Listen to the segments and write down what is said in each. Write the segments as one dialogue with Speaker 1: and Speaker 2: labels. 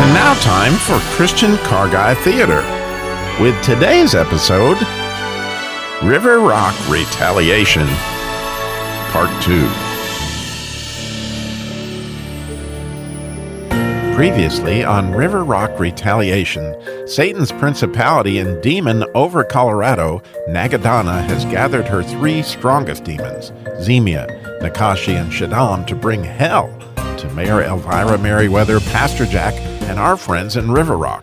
Speaker 1: And now, time for Christian Car Guy Theater. With today's episode River Rock Retaliation, Part 2. Previously on River Rock Retaliation, Satan's principality and demon over Colorado, Nagadonna, has gathered her three strongest demons, Zemia, Nakashi, and Shaddam, to bring hell to Mayor Elvira Merryweather, Pastor Jack, and our friends in River Rock.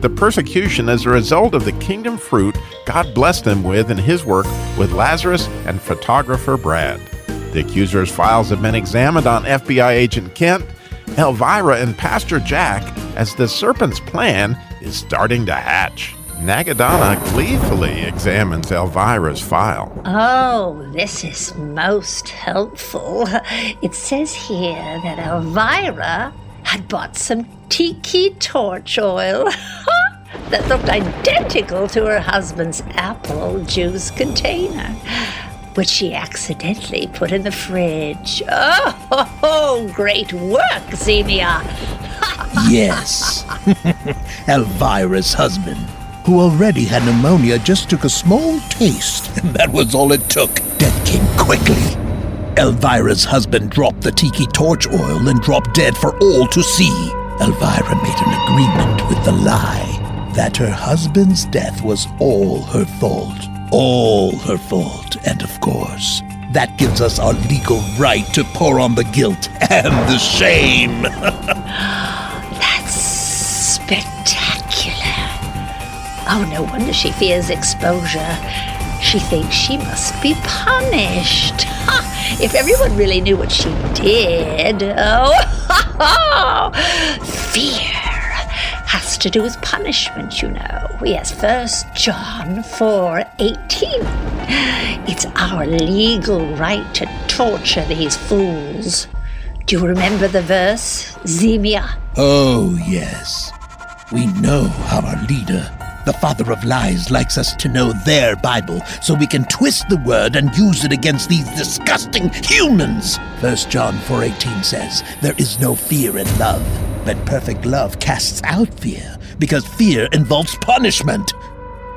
Speaker 1: The persecution is a result of the kingdom fruit God blessed them with in his work with Lazarus and photographer Brad. The accuser's files have been examined on FBI agent Kent Elvira and Pastor Jack as the serpent's plan is starting to hatch. Nagadonna gleefully examines Elvira's file.
Speaker 2: Oh, this is most helpful. It says here that Elvira had bought some tiki torch oil that looked identical to her husband's apple juice container which she accidentally put in the fridge. Oh, great work, Zemia!
Speaker 3: yes. Elvira's husband, who already had pneumonia, just took a small taste, and that was all it took. Death came quickly. Elvira's husband dropped the tiki torch oil and dropped dead for all to see. Elvira made an agreement with the lie that her husband's death was all her fault all her fault. And of course, that gives us our legal right to pour on the guilt and the shame.
Speaker 2: That's spectacular. Oh, no wonder she fears exposure. She thinks she must be punished. If everyone really knew what she did. Oh, fear to do with punishment, you know. Yes, First John 4 18. It's our legal right to torture these fools. Do you remember the verse, Zemia?
Speaker 3: Oh, yes. We know how our leader, the father of lies, likes us to know their Bible so we can twist the word and use it against these disgusting humans. First John 4:18 says, "There is no fear in love." But perfect love casts out fear, because fear involves punishment.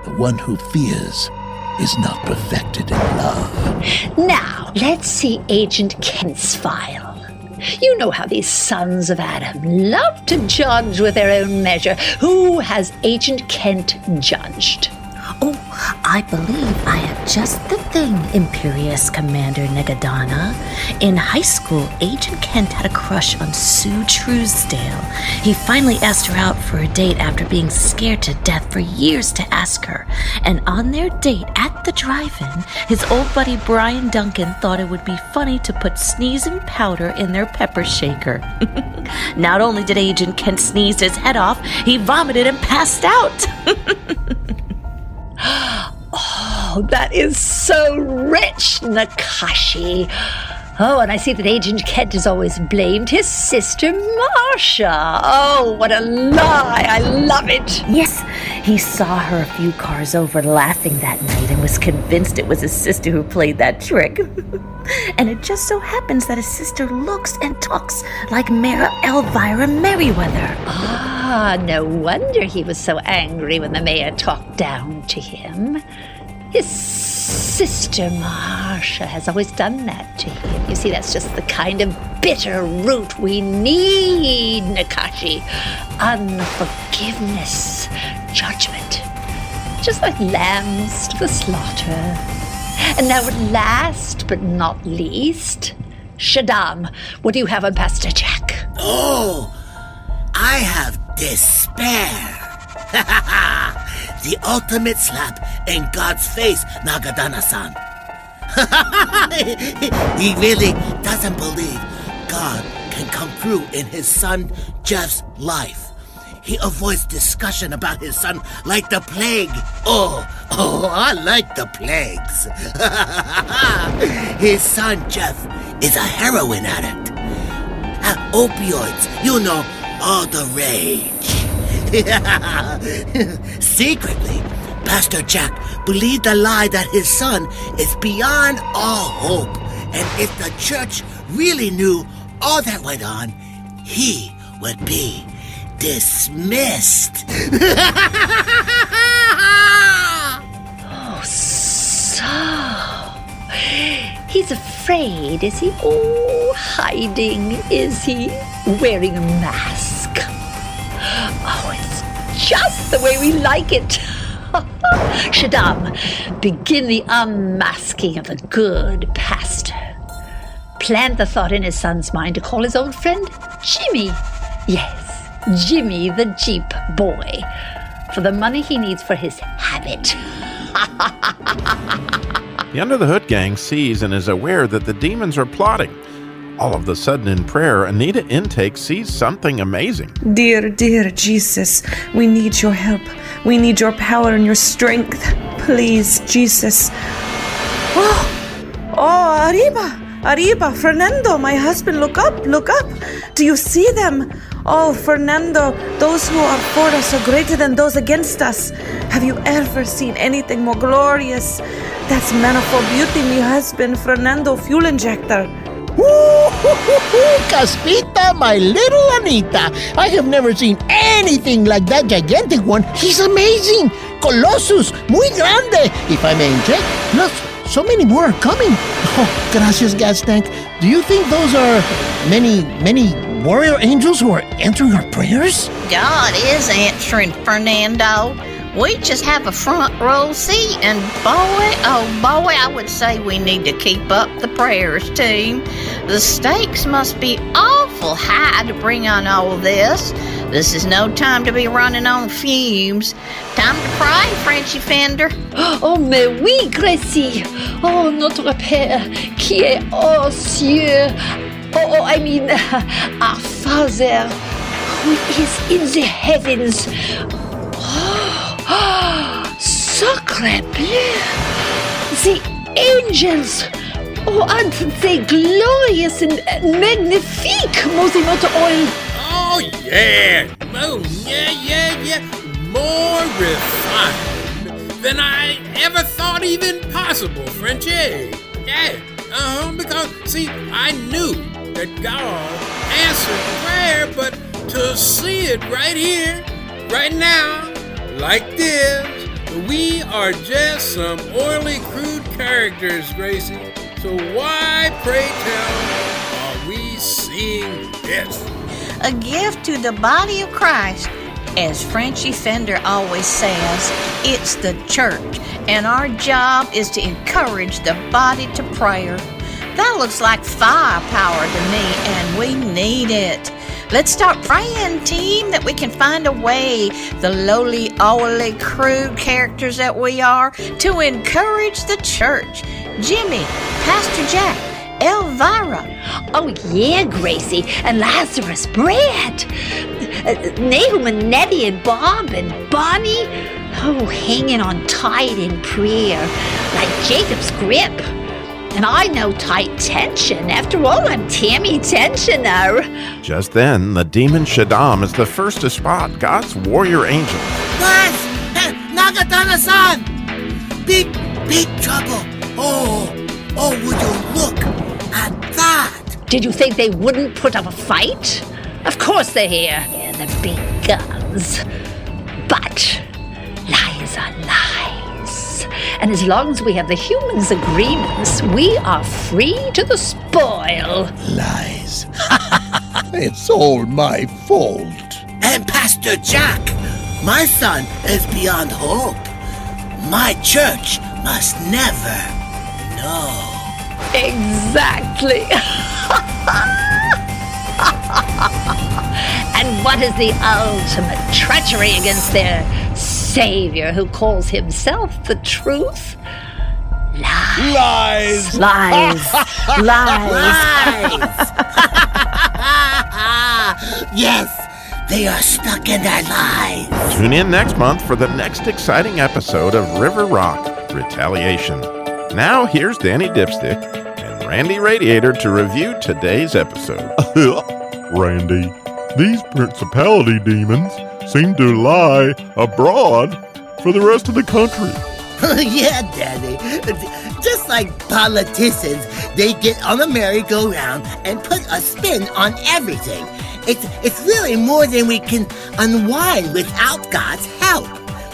Speaker 3: The one who fears is not perfected in love.
Speaker 2: Now, let's see Agent Kent's file. You know how these sons of Adam love to judge with their own measure. Who has Agent Kent judged?
Speaker 4: Oh, I believe I have just the thing, Imperious Commander Nagadonna. In high school, Agent Kent had a crush on Sue Truesdale. He finally asked her out for a date after being scared to death for years to ask her. And on their date at the drive in, his old buddy Brian Duncan thought it would be funny to put sneezing powder in their pepper shaker. Not only did Agent Kent sneeze his head off, he vomited and passed out.
Speaker 2: Oh, that is so rich, Nakashi. Oh, and I see that Agent Kent has always blamed his sister Marcia. Oh, what a lie. I love it.
Speaker 4: Yes, he saw her a few cars over laughing that night and was convinced it was his sister who played that trick. and it just so happens that his sister looks and talks like Mayor Elvira Merryweather.
Speaker 2: Ah, no wonder he was so angry when the mayor talked down to him. His sister Marcia has always done that to him. You see, that's just the kind of bitter root we need, Nakashi. Unforgiveness, judgment. Just like lambs to the slaughter. And now, at last but not least, Shaddam, what do you have on Pastor Jack?
Speaker 5: Oh, I have despair. the ultimate slap in God's face, Nagadonna-san. he really doesn't believe God can come through in his son Jeff's life. He avoids discussion about his son like the plague. Oh, oh, I like the plagues. his son Jeff is a heroin addict. Opioids, you know, all the rage. Secretly, Pastor Jack believed the lie that his son is beyond all hope. And if the church really knew all that went on, he would be dismissed.
Speaker 2: Oh, so. He's afraid, is he? Oh, hiding, is he? Wearing a mask. Just the way we like it. Shaddam, begin the unmasking of the good pastor. Plant the thought in his son's mind to call his old friend Jimmy. Yes, Jimmy the Jeep boy. For the money he needs for his habit.
Speaker 1: The Under the Hood gang sees and is aware that the demons are plotting. All of the sudden, in prayer, Anita Intake sees something amazing.
Speaker 6: Dear, dear Jesus, we need your help. We need your power and your strength. Please, Jesus. Oh, oh, arriba, arriba, Fernando, my husband, look up, look up. Do you see them? Oh, Fernando, those who are for us are greater than those against us. Have you ever seen anything more glorious? That's manifold beauty, my husband, Fernando Fuel Injector.
Speaker 3: Caspita, my little Anita. I have never seen anything like that gigantic one. He's amazing. Colossus, muy grande, if I may inject. Look, so many more are coming. Oh, gracias, gas tank. Do you think those are many, many warrior angels who are answering our prayers?
Speaker 7: God is answering, Fernando. We just have a front row seat, and boy, oh boy, I would say we need to keep up the prayers, team. The stakes must be awful high to bring on all this. This is no time to be running on fumes. Time to pray, Frenchy Fender.
Speaker 2: Oh, mais oui, Gracie. Oh, notre Père qui est aux cieux. Oh, oh, I mean, our Father who is in the heavens. The angels. Oh, aren't they glorious and magnifique, Mosey Motor Oil?
Speaker 8: Oh, yeah. Oh, yeah, yeah, yeah. More refined than I ever thought even possible, Frenchie. Yeah. Uh huh. Because, see, I knew that God answered prayer, but to see it right here, right now, like this, we are just some oily, crude characters, Gracie. So why, pray tell, are we seeing this?
Speaker 7: A gift to the body of Christ. As Frenchy Fender always says, it's the church, and our job is to encourage the body to prayer. That looks like firepower to me, and we need it. Let's start praying, team, that we can find a way, the lowly, owly, crude characters that we are, to encourage the church. Jimmy, Pastor Jack, Elvira.
Speaker 2: Oh, yeah, Gracie. And Lazarus Brad. Uh, Nahum and Nettie and Bob and Bonnie. Oh, hanging on tight in prayer, like Jacob's grip. And I know tight tension. After all, I'm Tammy Tensioner.
Speaker 1: Just then, the demon Shaddam is the first to spot God's warrior angel.
Speaker 5: Guys, hey, Nagadonna-san! Big, big trouble. Oh, oh, would you look at that?
Speaker 2: Did you think they wouldn't put up a fight? Of course they're here. Yeah, the big guns. But lies are lies. And as long as we have the humans' agreements, we are free to the spoil.
Speaker 3: Lies. it's all my fault.
Speaker 5: And Pastor Jack, my son is beyond hope. My church must never know.
Speaker 2: Exactly. and what is the ultimate treachery against their Savior who calls himself the truth?
Speaker 3: Lies.
Speaker 6: Lies. Lies.
Speaker 5: Lies! yes, they are stuck in their lies.
Speaker 1: Tune in next month for the next exciting episode of River Rock Retaliation. Now, here's Danny Dipstick and Randy Radiator to review today's episode.
Speaker 9: Randy, these principality demons seem to lie abroad for the rest of the country.
Speaker 5: yeah, Daddy. Just like politicians, they get on a merry-go-round and put a spin on everything. It's, it's really more than we can unwind without God's help.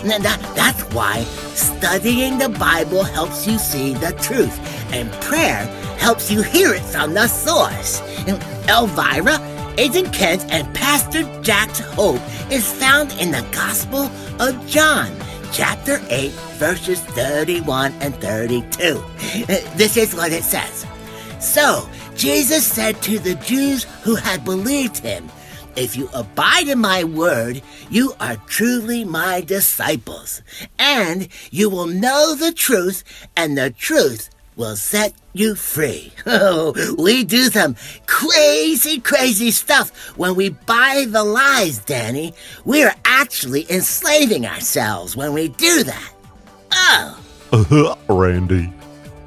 Speaker 5: And that, that's why studying the Bible helps you see the truth, and prayer helps you hear it from the source. And Elvira, Agent Kent, and Pastor Jack's hope is found in the Gospel of John, chapter 8, verses 31 and 32. This is what it says. So, Jesus said to the Jews who had believed him, If you abide in my word, you are truly my disciples, and you will know the truth, and the truth will set you free. Oh, we do some crazy, crazy stuff when we buy the lies, Danny. We're actually enslaving ourselves when we do that. Oh.
Speaker 9: Randy,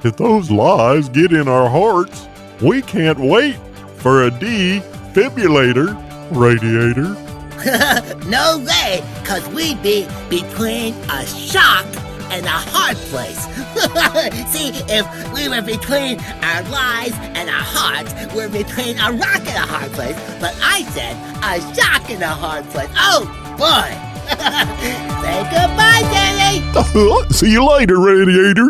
Speaker 9: if those lies get in our hearts, we can't wait for a defibrillator radiator.
Speaker 5: no way, because we'd be between a shock and a hard place. See, if we were between our lies and our hearts, we're between a rock and a hard place. But I said a shock and a hard place. Oh, boy. Say goodbye, Danny.
Speaker 9: See you later, radiator.